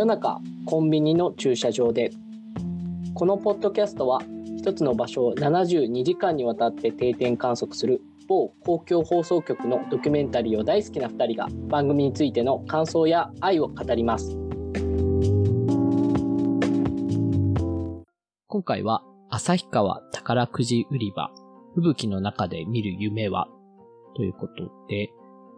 夜中コンビニの駐車場で。このポッドキャストは一つの場所を72時間にわたって定点観測する某公共放送局のドキュメンタリーを大好きな2人が番組についての感想や愛を語ります。今回は旭川宝くじ売り場吹雪の中で見る夢はということで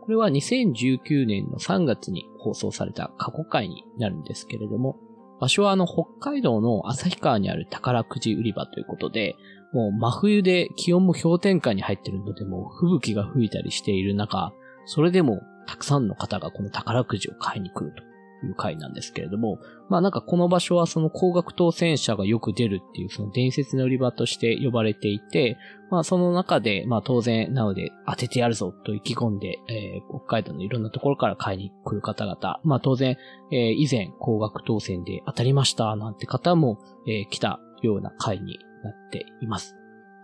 これは2019年の3月に放送された過去回になるんですけれども、場所はあの北海道の旭川にある宝くじ売り場ということで、もう真冬で気温も氷点下に入ってるので、もう吹雪が吹いたりしている中、それでもたくさんの方がこの宝くじを買いに来ると。という回なんですけれども、まあなんかこの場所はその高額当選者がよく出るっていうその伝説の売り場として呼ばれていて、まあその中で、まあ当然なので当ててやるぞと意気込んで、えー、北海道のいろんなところから買いに来る方々、まあ当然、えー、以前高額当選で当たりましたなんて方も、えー、来たような回になっています。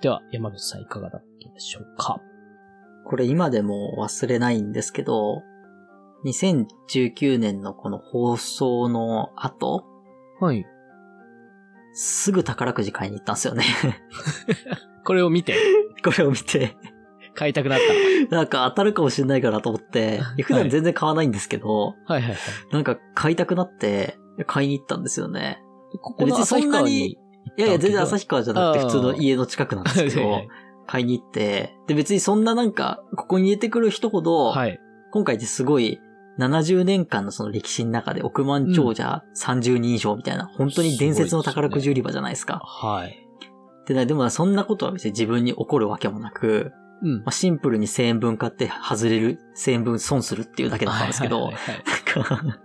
では、山口さんいかがだったでしょうか？これ今でも忘れないんですけど、2019年のこの放送の後はい。すぐ宝くじ買いに行ったんですよね これを見て。これを見て。買いたくなった。なんか当たるかもしれないかなと思って、普段全然買わないんですけど、はい、はいはいはいなんか買いたくなって、買いに行ったんですよね。ここの旭川に。いやいや、全然旭川じゃなくて普通の家の近くなんですけど、買いに行って、で別にそんななんか、ここに入れてくる人ほど、はい、今回ってすごい、70年間のその歴史の中で億万長者30人以上みたいな、うん、本当に伝説の宝くじ売り場じゃないですか。すね、はい。で、でもそんなことは別に自分に起こるわけもなく、うん、まあ、シンプルに1000円分買って外れる、1000円分損するっていうだけだったんですけど、なんか、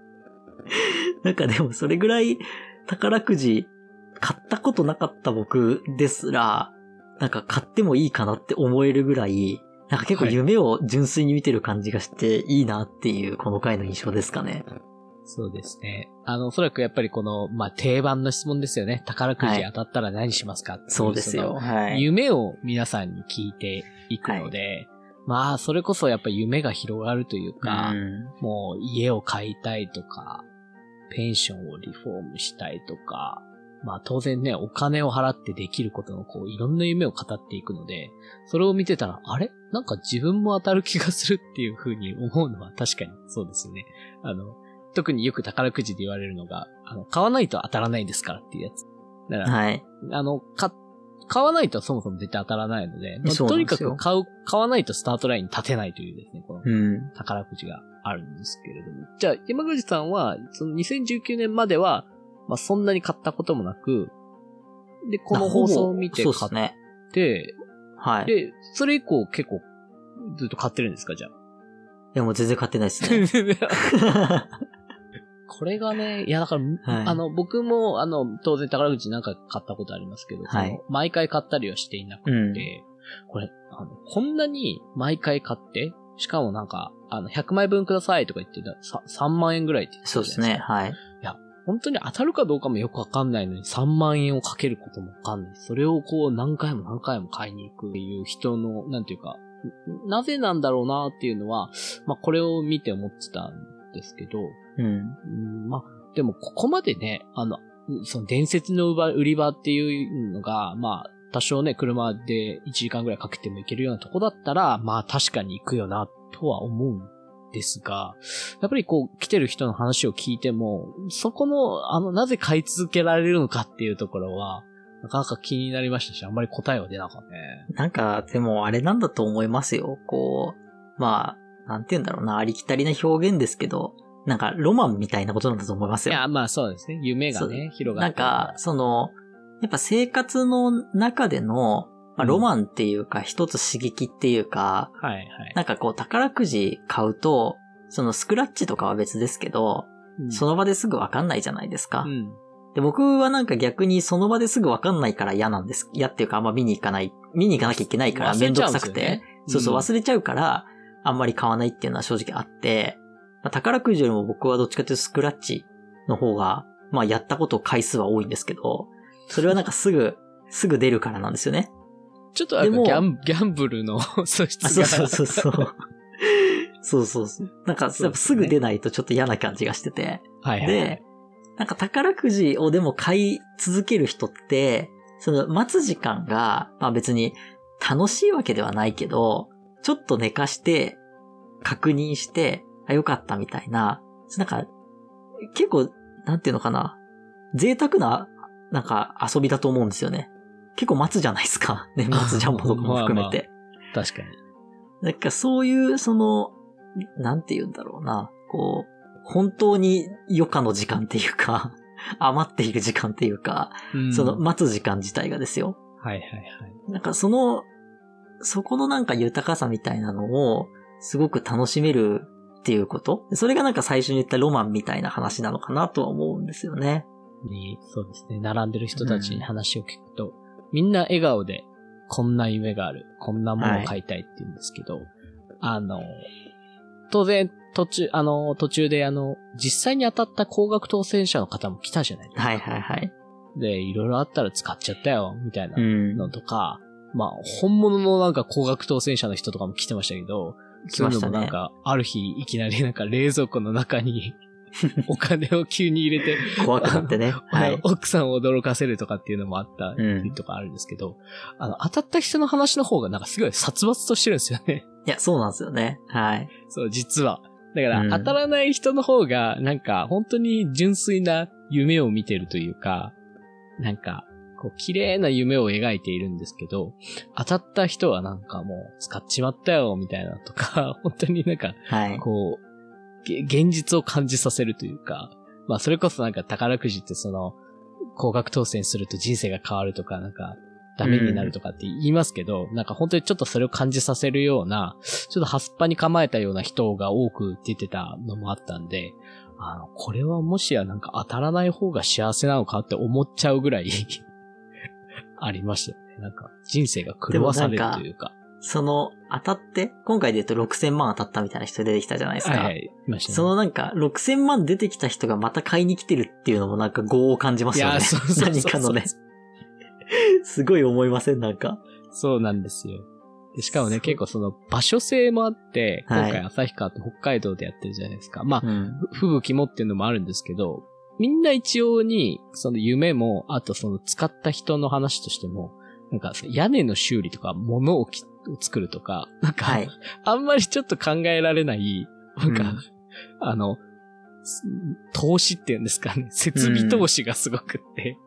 なんかでもそれぐらい宝くじ買ったことなかった僕ですら、なんか買ってもいいかなって思えるぐらい、なんか結構夢を純粋に見てる感じがしていいなっていうこの回の印象ですかね。そうですね。あの、おそらくやっぱりこの、まあ、定番の質問ですよね。宝くじ当たったら何しますか、はい、そうですよ。はい。夢を皆さんに聞いていくので、はい、まあ、それこそやっぱ夢が広がるというか、うん、もう家を買いたいとか、ペンションをリフォームしたいとか、まあ当然ね、お金を払ってできることのこう、いろんな夢を語っていくので、それを見てたら、あれ？なんか自分も当たる気がするっていう風に思うのは確かにそうですよね。あの、特によく宝くじで言われるのが、あの、買わないと当たらないんですからっていうやつ。だから、はい。あの、か、買わないとそもそも絶対当たらないので、まあ、とにかく買う、買わないとスタートラインに立てないというですね、この宝くじがあるんですけれども。うん、じゃあ、山口さんは、その2019年までは、まあ、そんなに買ったこともなく、で、この放送を見て買って、はい。で、それ以降結構ずっと買ってるんですか、じゃあ？いや、もう全然買ってないですね。これがね、いや、だから、はい、あの、僕も、あの、当然宝くじなんか買ったことありますけど、はい、毎回買ったりはしていなくて、うん、これ、あの、こんなに毎回買って、しかもなんか、あの、100枚分くださいとか言ってた、3万円ぐらいって言ってたそうですね、はい。本当に当たるかどうかもよくわかんないのに3万円をかけることもわかんない。それをこう何回も何回も買いに行くっていう人の、なんていうか、なぜなんだろうなっていうのは、まあこれを見て思ってたんですけど、うん。うんまあ、でもここまでね、あの、その伝説の売り場っていうのが、まあ、多少ね、車で1時間ぐらいかけても行けるようなとこだったら、まあ確かに行くよな、とは思うんですが、やっぱりこう、来てる人の話を聞いても、そこの、あの、なぜ買い続けられるのかっていうところは、なかなか気になりましたし、あんまり答えは出なかったね。なんか、でもあれなんだと思いますよ。こう、まあ、なんて言うんだろうな、ありきたりな表現ですけど、なんか、ロマンみたいなことなんだと思いますよ。いや、まあそうですね。夢がね、広がって。なんか、その、やっぱ生活の中での、まあ、ロマンっていうか、一つ刺激っていうか、はいはい。なんかこう、宝くじ買うと、そのスクラッチとかは別ですけど、うん、その場ですぐわかんないじゃないですか。うん、で、僕はなんか逆にその場ですぐわかんないから嫌なんです。嫌っていうかあんま見に行かない。見に行かなきゃいけないからめんどくさくて、ねうん、そうそう忘れちゃうから、あんまり買わないっていうのは正直あって、まあ、宝くじよりも僕はどっちかというとスクラッチの方が、まあやったこと回数は多いんですけど、それはなんかすぐ、すぐ出るからなんですよね。ちょっとあギャンギャンブルの 素質が。そうそうそうそう。そうそうそう。なんか、すぐ出ないとちょっと嫌な感じがしてて。はい、はい、で、なんか宝くじをでも買い続ける人って、その待つ時間が、まあ別に楽しいわけではないけど、ちょっと寝かして、確認して、あ、よかったみたいな、なんか、結構、なんていうのかな、贅沢な、なんか遊びだと思うんですよね。結構待つじゃないですか。年末ジャンボとかも含めて。まあまあ、確かに。なんかそういう、その、なんて言うんだろうな、こう、本当に余暇の時間っていうか、余っている時間っていうか、うん、その待つ時間自体がですよ。はいはいはい。なんかその、そこのなんか豊かさみたいなのを、すごく楽しめるっていうことそれがなんか最初に言ったロマンみたいな話なのかなとは思うんですよね。に、そうですね。並んでる人たちに話を聞くと、うん、みんな笑顔で、こんな夢がある、こんなものを買いたいって言うんですけど、はい、あの、当然、途中、あの、途中であの、実際に当たった高額当選者の方も来たじゃないですか。はいはいはい。で、いろいろあったら使っちゃったよ、みたいなのとか、うん、まあ、本物のなんか高額当選者の人とかも来てましたけど、そういうのもなんか、ある日いきなりなんか冷蔵庫の中に お金を急に入れて怖くなってね。はい。奥さんを驚かせるとかっていうのもあったりとかあるんですけど、うん、あの、当たった人の話の方がなんかすごい殺伐としてるんですよね。いや、そうなんですよね。はい。そう、実は。だから、当たらない人の方が、なんか、本当に純粋な夢を見てるというか、なんか、こう、綺麗な夢を描いているんですけど、当たった人はなんかもう、使っちまったよ、みたいなとか、本当になんか、はい、こう、現実を感じさせるというか、まあそれこそなんか宝くじってその、高額当選すると人生が変わるとか、なんか、ダメになるとかって言いますけど、うん、なんか本当にちょっとそれを感じさせるような、ちょっとハスパに構えたような人が多く出てたのもあったんで、あの、これはもしやなんか当たらない方が幸せなのかって思っちゃうぐらい ありましたよね。なんか人生が狂わされるというか。その、当たって、今回で言うと6000万当たったみたいな人出てきたじゃないですか。はい、はい、ました、ね、そのなんか、6000万出てきた人がまた買いに来てるっていうのもなんか業を感じますよね。いや、そうそうそう 何かのね。すごい思いません？なんか。そうなんですよ。しかもね、結構その場所性もあって、今回旭川って北海道でやってるじゃないですか。はい、まあ、うん、吹雪もっていうのもあるんですけど、みんな一応に、その夢も、あとその使った人の話としても、なんか屋根の修理とか物置を作るとか、なんか、はい、あんまりちょっと考えられない、なんか、うん、あの、投資っていうんですかね、設備投資がすごくって、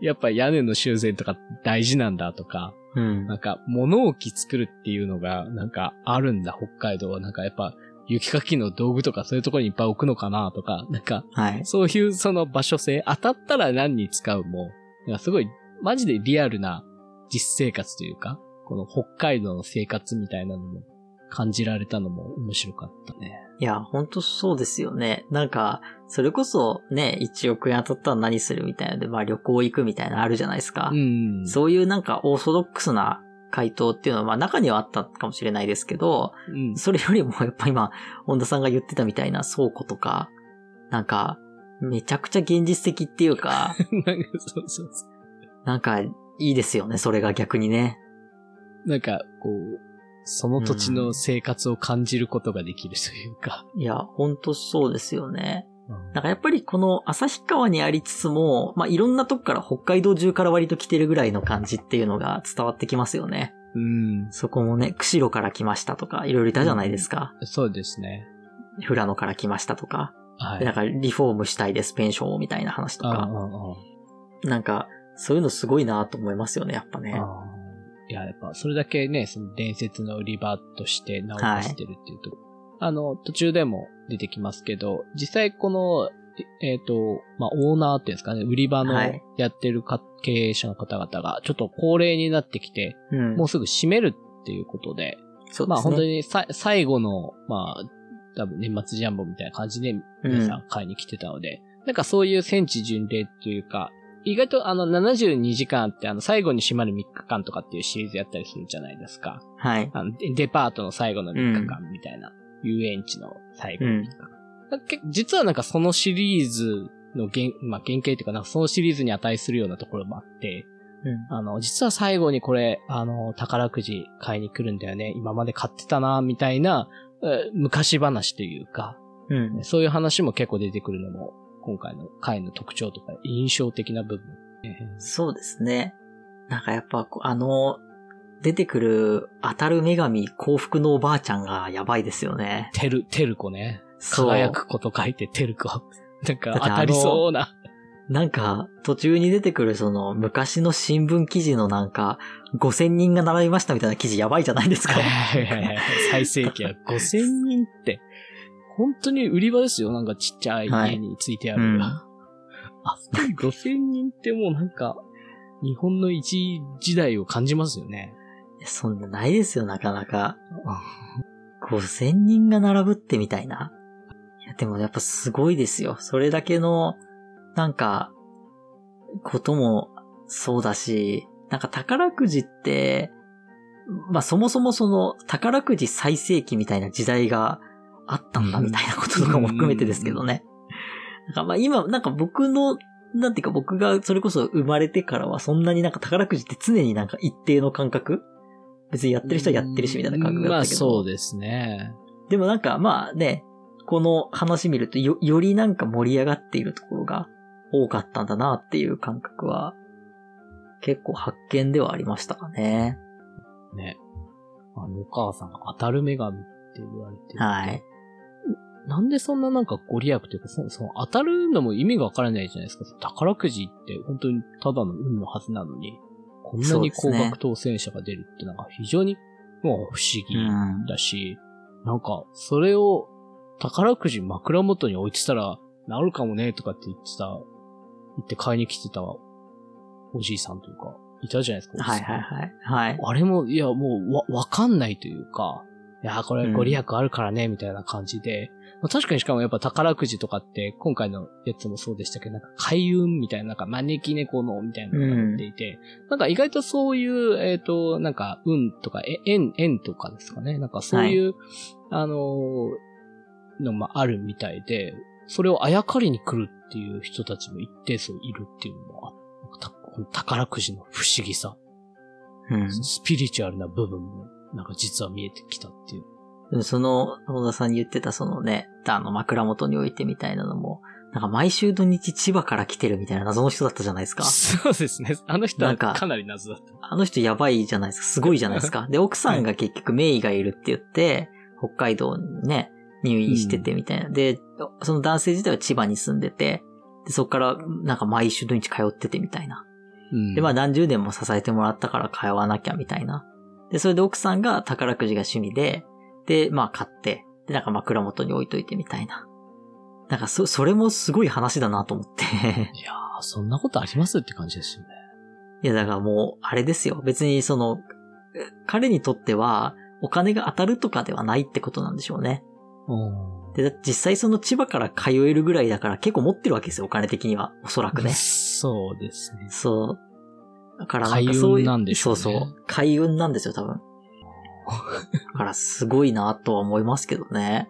うん、やっぱ屋根の修繕とか大事なんだとか、うん、なんか物置作るっていうのがなんかあるんだ、北海道は。なんかやっぱ雪かきの道具とかそういうところにいっぱい置くのかなとか、なんか、はい、そういうその場所性、当たったら何に使うも、なんかすごいマジでリアルな実生活というか、この北海道の生活みたいなのも感じられたのも面白かったね。いや、ほんとそうですよね。なんか、それこそね、1億円当たったら何するみたいなので、まあ旅行行くみたいなのあるじゃないですか。うん、そういうなんかオーソドックスな回答っていうのは、まあ中にはあったかもしれないですけど、うん、それよりもやっぱ今、本田さんが言ってたみたいな倉庫とか、なんか、めちゃくちゃ現実的っていうか、なんかそうそうそう。なんか、いいですよね、それが逆にね。なんか、こう、その土地の生活を感じることができるというか。うん、いや、ほんとそうですよね。なんかやっぱりこの旭川にありつつも、まあ、いろんなとこから北海道中から割と来てるぐらいの感じっていうのが伝わってきますよね。うん。そこもね、釧路から来ましたとか、いろいろいたじゃないですか。うん、そうですね。富良野から来ましたとか。はい。なんかリフォームしたいです、ペンションをみたいな話とか。なんか、そういうのすごいなと思いますよね、やっぱね。いや、やっぱ、それだけね、その伝説の売り場として名を出してるっていうと、はい、あの、途中でも出てきますけど、実際この、えっ、ー、と、まあ、オーナーっていうんですかね、売り場のやってるか、はい、経営者の方々が、ちょっと高齢になってきて、うん、もうすぐ閉めるっていうことで、そうですね、まあ、本当にさ最後の、まあ、多分年末ジャンボみたいな感じで皆さん買いに来てたので、うん、なんかそういう戦地巡礼っていうか、意外とあの72時間ってあの最後に閉まる3日間とかっていうシリーズやったりするじゃないですか。はい。あのデパートの最後の3日間みたいな、うん、遊園地の最後の3日間。うん、実はなんかそのシリーズの原、まあ、原型っていうかな、そのシリーズに値するようなところもあって、うん、あの、実は最後にこれ、あの、宝くじ買いに来るんだよね。今まで買ってたな、みたいな、昔話というか、うん、そういう話も結構出てくるのも今回の回の特徴とか印象的な部分。そうですね。なんかやっぱ、あの、出てくる当たる女神幸福のおばあちゃんがやばいですよね。てる、てる子ね。輝く子と書いててる子。なんか当たりそうな。なんか、途中に出てくるその、昔の新聞記事のなんか、5000人が並びましたみたいな記事やばいじゃないですか。最盛期は 5000人って、本当に売り場ですよ。なんかちっちゃい家についてある。はいうん、あ、5000人ってもうなんか、日本の一時代を感じますよね。そんなないですよ、なかなか。5000人が並ぶってみたいな。いや、でもやっぱすごいですよ。それだけの、なんか、こともそうだし、なんか宝くじって、まあそもそもその宝くじ最盛期みたいな時代があったんだみたいなこととかも含めてですけどね。なんかまあ今、なんか僕の、なんていうか僕がそれこそ生まれてからはそんなになんか宝くじって常になんか一定の感覚？別にやってる人はやってるしみたいな感覚だったけど。まあそうですね。でもなんかまあね、この話見るとよ、よりなんか盛り上がっているところが多かったんだなっていう感覚は、結構発見ではありましたかね。ね。あのお母さんが当たる女神って言われてる。はい。なんでそんななんかご利益というか、そのその当たるのも意味がわからないじゃないですか。宝くじって本当にただの運のはずなのに、こんなに高額当選者が出るってなんか非常にもう不思議だし、うん、なんかそれを宝くじ枕元に置いてたら治るかもねとかって言ってた、言って買いに来てたおじいさんというか、いたじゃないですか。はいはいはい。はい。あれも、いやもうわ、わかんないというか、いや、これご利益あるからね、みたいな感じで、まあ、確かにしかもやっぱ宝くじとかって、今回のやつもそうでしたけど、なんか開運みたいな、なんか招き猫のみたいなのが載っていて、うん、なんか意外とそういう、えっ、ー、と、なんか運とか、え、縁、縁とかですかね。なんかそういう、はい、あのー、のもあるみたいで、それをあやかりに来るっていう人たちも一定数いるっていうのもあ宝くじの不思議さ。うん。スピリチュアルな部分も、なんか実は見えてきたっていう。その、野田さんに言ってたそのね、あの枕元に置いてみたいなのも、なんか毎週土日千葉から来てるみたいな謎の人だったじゃないですか。そうですね。あの人はかなり謎だった。あの人やばいじゃないですか。すごいじゃないですか。で、奥さんが結局名医がいるって言って、北海道にね、入院しててみたいな。うん、で、その男性自体は千葉に住んでて、で、そこからなんか毎週土日通っててみたいな。うん、で、まあ何十年も支えてもらったから通わなきゃみたいな。で、それで奥さんが宝くじが趣味で、で、まあ買って、で、なんか枕元に置いといてみたいな。なんかそ、それもすごい話だなと思っていやー、そんなことありますって感じですよね。いや、だからもう、あれですよ。別にその、彼にとっては、お金が当たるとかではないってことなんでしょうね。で、実際その千葉から通えるぐらいだから結構持ってるわけですよ、お金的には。おそらくね。そうですね。そう。だからなんかそういう。なんでしょう、ね、そうそう。開運なんですよ、多分。だからすごいなとは思いますけどね。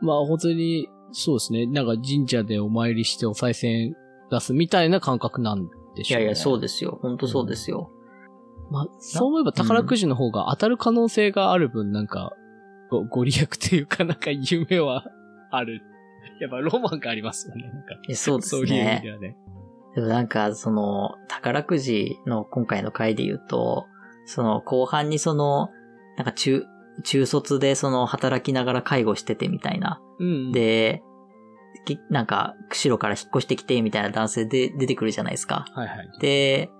まあ本当に、そうですね。なんか神社でお参りしてお賽銭出すみたいな感覚なんでしょうね。いやいや、そうですよ。本当そうですよ。うん、まあ、そう思えば宝くじの方が当たる可能性がある分、なんか、ご、ご利益というか、なんか夢はある。やっぱロマンがありますよね。なんかそうですね。そういう意味ではね。でもなんか、その、宝くじの今回の回で言うと、その後半にその、なんか中、中卒でその働きながら介護しててみたいな。うん、で、なんか、釧路から引っ越してきてみたいな男性で出てくるじゃないですか。はいはい。で、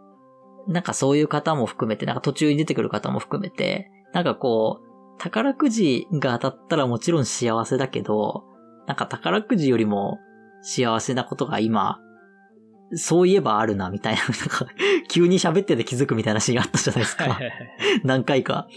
なんかそういう方も含めて、なんか途中に出てくる方も含めて、なんかこう、宝くじが当たったらもちろん幸せだけど、なんか宝くじよりも幸せなことが今、そういえばあるな、みたいな、なんか、急に喋ってて気づくみたいなシーンがあったじゃないですか。何回か。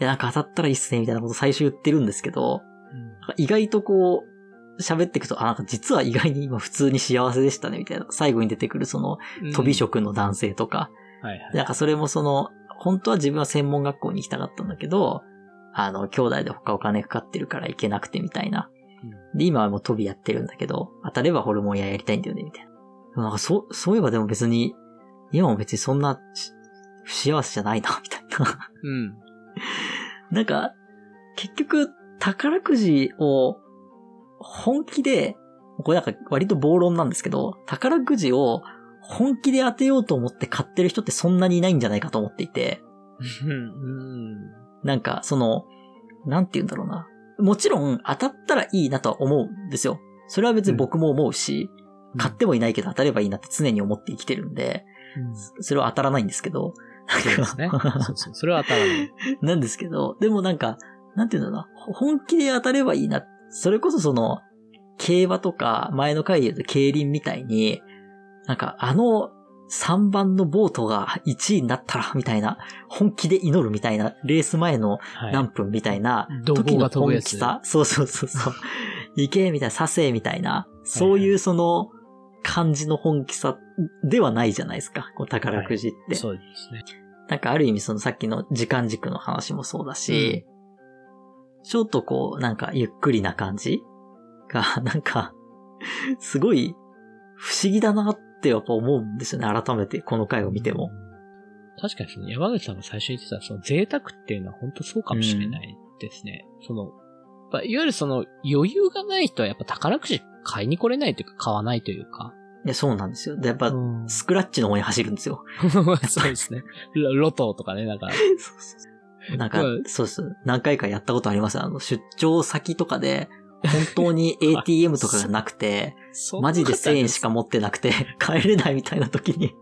や、なんか当たったらいいっすね、みたいなこと最初言ってるんですけど、うん、意外とこう、喋っていくと、あ、なんか実は意外に今普通に幸せでしたね、みたいな。最後に出てくるその、飛び職の男性とか。うん、はいはい。なんかそれもその、本当は自分は専門学校に行きたかったんだけど、あの、兄弟で他お金かかってるから行けなくてみたいな。うん、で、今はもう飛びやってるんだけど、当たればホルモン屋やりたいんだよね、みたいな。なんかそう、そういえばでも別に、今も別にそんな、不幸せじゃないな、みたいな。うん。なんか、結局、宝くじを本気でこれなんか割と暴論なんですけど、宝くじを本気で当てようと思って買ってる人ってそんなにいないんじゃないかと思っていて。なんか、その、なんて言うんだろうな。もちろん当たったらいいなとは思うんですよ。それは別に僕も思うし、うん、買ってもいないけど当たればいいなって常に思って生きてるんで、うん、それは当たらないんですけど。そうですね。そうそう。それは当たらない。なんですけど、でもなんか、なんていうんだろうな。本気で当たればいいな。それこそその、競馬とか、前の回で言うと競輪みたいに、なんかあの3番のボートが1位になったら、みたいな、本気で祈るみたいな、レース前の何分みたいな、時の本気さ、そうそうそうそう、行けみたいな、させみたいな、そういうその、感じの本気さではないじゃないですか、こう宝くじって、はい。そうですね。なんかある意味そのさっきの時間軸の話もそうだし、うん、ちょっとこう、なんかゆっくりな感じが、なんか、すごい不思議だなってやっぱ思うんですよね、改めてこの回を見ても。確かにその山口さんが最初に言ってたその贅沢っていうのは本当そうかもしれないですね。うん、その、いわゆるその余裕がない人はやっぱ宝くじ買いに来れないというか買わないというか。いや、そうなんですよ。で、やっぱ、スクラッチの方に走るんですよ。そうですね。ロトとかね、なんか。そうそうなんか、そうです。何回かやったことあります。あの、出張先とかで、本当に ATM とかがなくて、マジで1000円しか持ってなくて、帰れないみたいな時に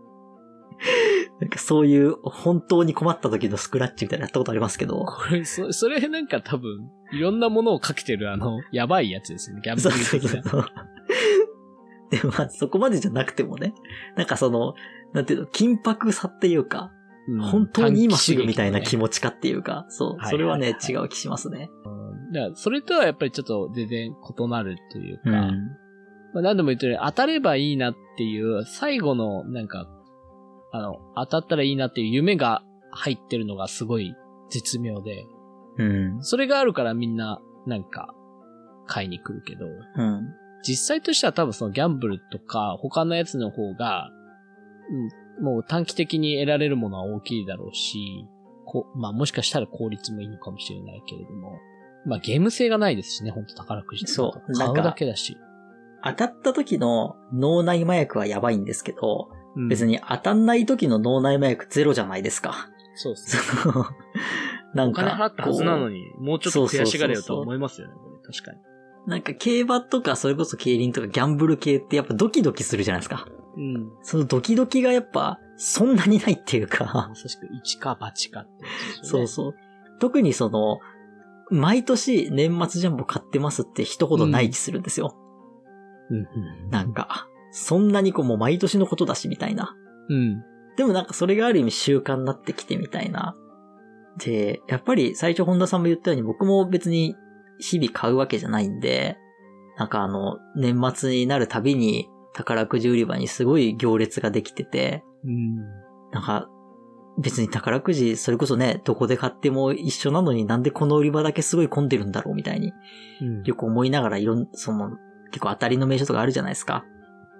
なんかそういう本当に困った時のスクラッチみたいなやったことありますけど。これ、そそれなんか多分、いろんなものをかけてるあの、やばいやつですね。ギャンブル的な。そうそうそう で、まあそこまでじゃなくてもね、なんかその、なんていうの、緊迫さっていうか、うん、本当に今すぐみたいな気持ちかっていうか、そう、それはね、違う気しますね。だそれとはやっぱりちょっと全然異なるというか、うん、まあ、何度も言ってるように当たればいいなっていう最後のなんか、あの、当たったらいいなっていう夢が入ってるのがすごい絶妙で、うん、それがあるからみんななんか買いに来るけど、うん、実際としては多分そのギャンブルとか他のやつの方が、うん、もう短期的に得られるものは大きいだろうし、こまあもしかしたら効率もいいのかもしれないけれども、まあゲーム性がないですしね、ほんと宝くじそう。買うだけだし。当たった時の脳内麻薬はやばいんですけど、うん、別に当たんない時の脳内麻薬ゼロじゃないですか。そうですね。なんか。お金払ったはずなのに、もうちょっと悔しがれよと思いますよね、確かに。なんか競馬とかそれこそ競輪とかギャンブル系ってやっぱドキドキするじゃないですか。うん。そのドキドキがやっぱそんなにないっていうか。まさしく1か8かって、ね、そうそう。特にその、毎年年末ジャンボ買ってますって一言ない気するんですよ。うん。なんか、そんなにこうもう毎年のことだしみたいな。うん。でもなんかそれがある意味習慣になってきてみたいな。で、やっぱり最初本田さんも言ったように僕も別に日々買うわけじゃないんで、なんかあの、年末になるたびに宝くじ売り場にすごい行列ができてて、うん、なんか別に宝くじ、それこそね、どこで買っても一緒なのになんでこの売り場だけすごい混んでるんだろうみたいに、うん、よく思いながらいろん、その、結構当たりの名所とかあるじゃないですか。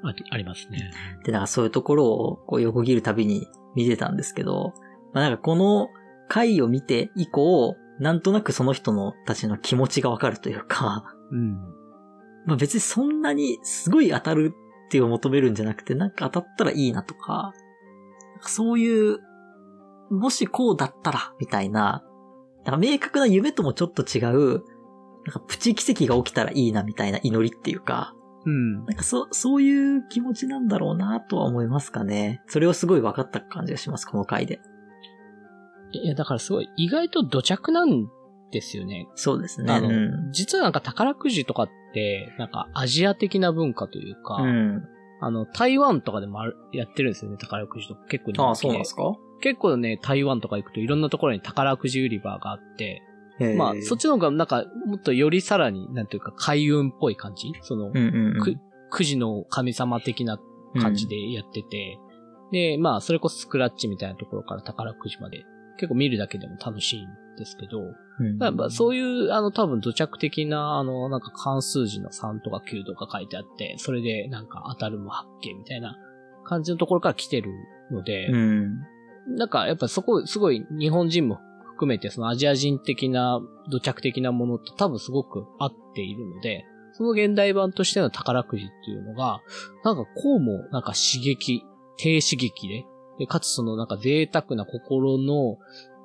あありますね。で、なんかそういうところをこう横切るたびに見てたんですけど、まあなんかこの回を見て以降、なんとなくその人のたちの気持ちがわかるというか、うん。まあ別にそんなにすごい当たるっていう求めるんじゃなくて、なんか当たったらいいなとか、そういうもしこうだったら、みたいな、なんか明確な夢ともちょっと違う、なんかプチ奇跡が起きたらいいなみたいな祈りっていうか、うん。なんかそ、そういう気持ちなんだろうなとは思いますかね。それをすごい分かった感じがします、この回で。いや、だからすごい、意外と土着なんですよね。そうですね。あの、うん、実はなんか宝くじとかって、なんかアジア的な文化というか、うん、あの、台湾とかでもやってるんですよね、宝くじとか。結構ああ、そうなんですか？結構ね、台湾とか行くといろんなところに宝くじ売り場があって、まあ、そっちの方がなんか、もっとよりさらに、なんていうか、開運っぽい感じ？その、うんうんうん、く、じの神様的な感じでやってて、うん、で、まあ、それこそスクラッチみたいなところから宝くじまで、結構見るだけでも楽しいんですけど、うん、やっぱそういう、あの、多分土着的な、あの、なんか関数字の3とか9とか書いてあって、それでなんか当たるも発見みたいな感じのところから来てるので、うん。なんかやっぱそこすごい日本人も含めてそのアジア人的な土着的なものと多分すごく合っているので、その現代版としての宝くじっていうのが、なんかこうもなんか刺激、低刺激で、でかつそのなんか贅沢な心の、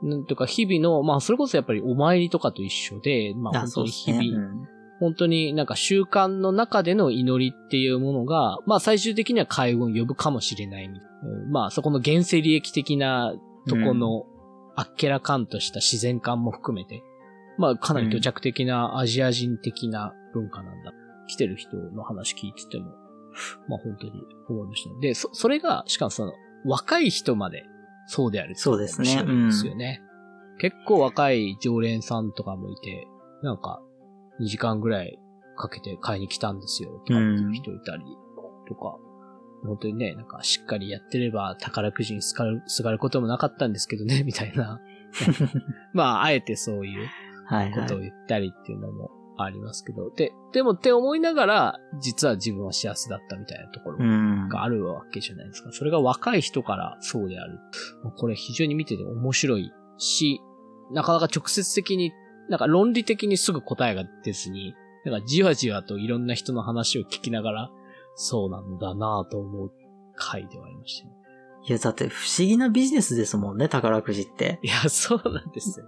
なんとか日々の、まあそれこそやっぱりお参りとかと一緒で、まあ本当に日々、本当になんか習慣の中での祈りっていうものが、まあ最終的には海運を呼ぶかもしれないまあそこの原生利益的なとこの、あっけらかんとした自然感も含めて、まあかなり土着的なアジア人的な文化なんだ。来てる人の話聞いてても、まあ本当に思いました、で、そ、それが、しかもその、若い人までそうであるそうですね。ですよね。うん、結構若い常連さんとかもいて、なんか、2時間ぐらいかけて買いに来たんですよ、とかっていう人いたり、とか、うん、本当にね、なんかしっかりやってれば宝くじにすがる、すがることもなかったんですけどね、みたいな。まあ、あえてそういうことを言ったりっていうのもありますけど、で、でもって思いながら、実は自分は幸せだったみたいなところがあるわけじゃないですか。それが若い人からそうである。これ非常に見てて面白いし、なかなか直接的に、なんか論理的にすぐ答えが出ずに、なんかじわじわといろんな人の話を聞きながら、そうなんだなぁと思う回ではありましたね。いや、だって不思議なビジネスですもんね、宝くじって。いや、そうなんですよ。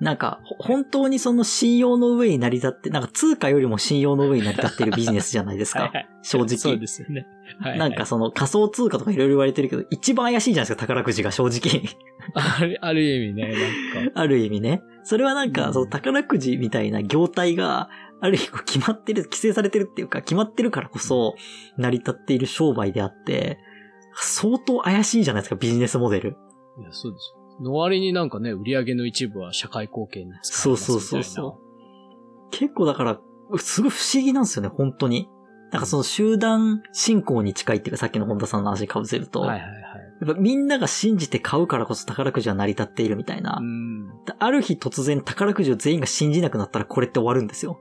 なんか、本当にその信用の上に成り立って、なんか通貨よりも信用の上に成り立っているビジネスじゃないですか。はいはい、正直。そうですよね。はい、はい、なんかその仮想通貨とかいろいろ言われてるけど、一番怪しいじゃないですか、宝くじが正直。ある、ある意味ね、なんか。ある意味ね。それはなんか、その宝くじみたいな業態が、ある意味決まってる、規制されてるっていうか、決まってるからこそ、成り立っている商売であって、相当怪しいじゃないですか、ビジネスモデル。いや、そうですの割になんかね、売り上げの一部は社会貢献に使うそうそうそう。結構だから、すごい不思議なんですよね、本当に。なんかその集団信仰に近いっていうか、さっきの本田さんの話かぶせると。はいはいはい。やっぱみんなが信じて買うからこそ宝くじは成り立っているみたいな。ある日突然宝くじを全員が信じなくなったらこれって終わるんですよ。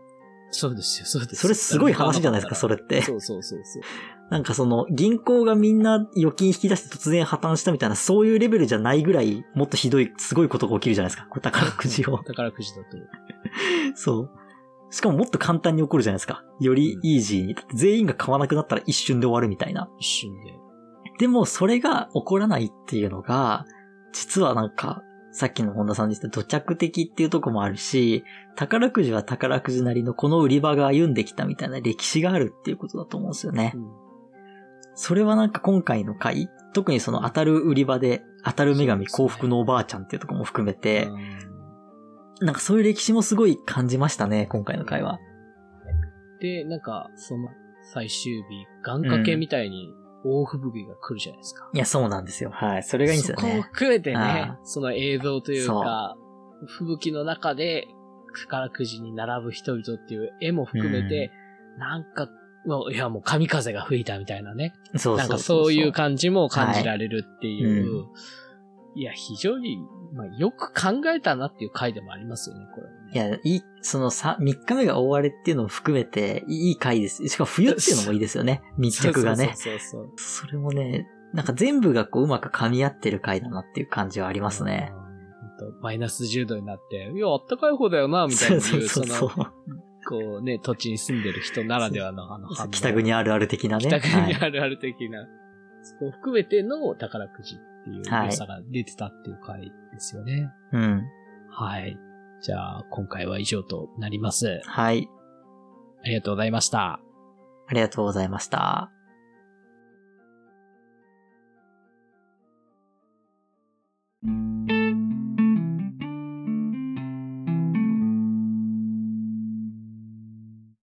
そうですよ、そうです。それすごい話じゃないですか、それって。そうそうそうそう。なんかその、銀行がみんな預金引き出して突然破綻したみたいな、そういうレベルじゃないぐらい、もっとひどい、すごいことが起きるじゃないですか。宝くじを。宝くじだと。そう。しかももっと簡単に起こるじゃないですか。よりイージーに。全員が買わなくなったら一瞬で終わるみたいな。一瞬で。でも、それが起こらないっていうのが、実はなんか、さっきの本田さんで言った土着的っていうとこもあるし、宝くじは宝くじなりのこの売り場が歩んできたみたいな歴史があるっていうことだと思うんですよね。うん、それはなんか今回の回、特にその当たる売り場で、当たる女神幸福のおばあちゃんっていうとこも含めて、なんかそういう歴史もすごい感じましたね、今回の回は。で、なんか、その最終日、願掛けみたいに大吹雪が来るじゃないですか。いや、そうなんですよ。はい。それがいいんですよね。そこも含めてね、その映像というか、吹雪の中で宝くじに並ぶ人々っていう絵も含めて、うん、なんか、いやもう神風が吹いたみたいなね。そうそうなんかそういう感じも感じられるっていう。はいうん、いや、非常に、まあ、よく考えたなっていう回でもありますよね、これ、ね。いや、いい、そのさ、3日目が大荒れっていうのも含めて、いい回です。しかも冬っていうのもいいですよね。密着がね。そうそうそうそれもね、なんか全部がこううまく噛み合ってる回だなっていう感じはありますね。と、マイナス10度になって、いや、あったかい方だよな、みたいなそうそうそうその、こうね、土地に住んでる人ならではのあの北国あるある的なね。北国あるある的な。はい、そこを含めての宝くじっていう良さが出てたっていう回ですよね。はい、うん。はい。じゃあ、今回は以上となります。はい。ありがとうございました。ありがとうございました。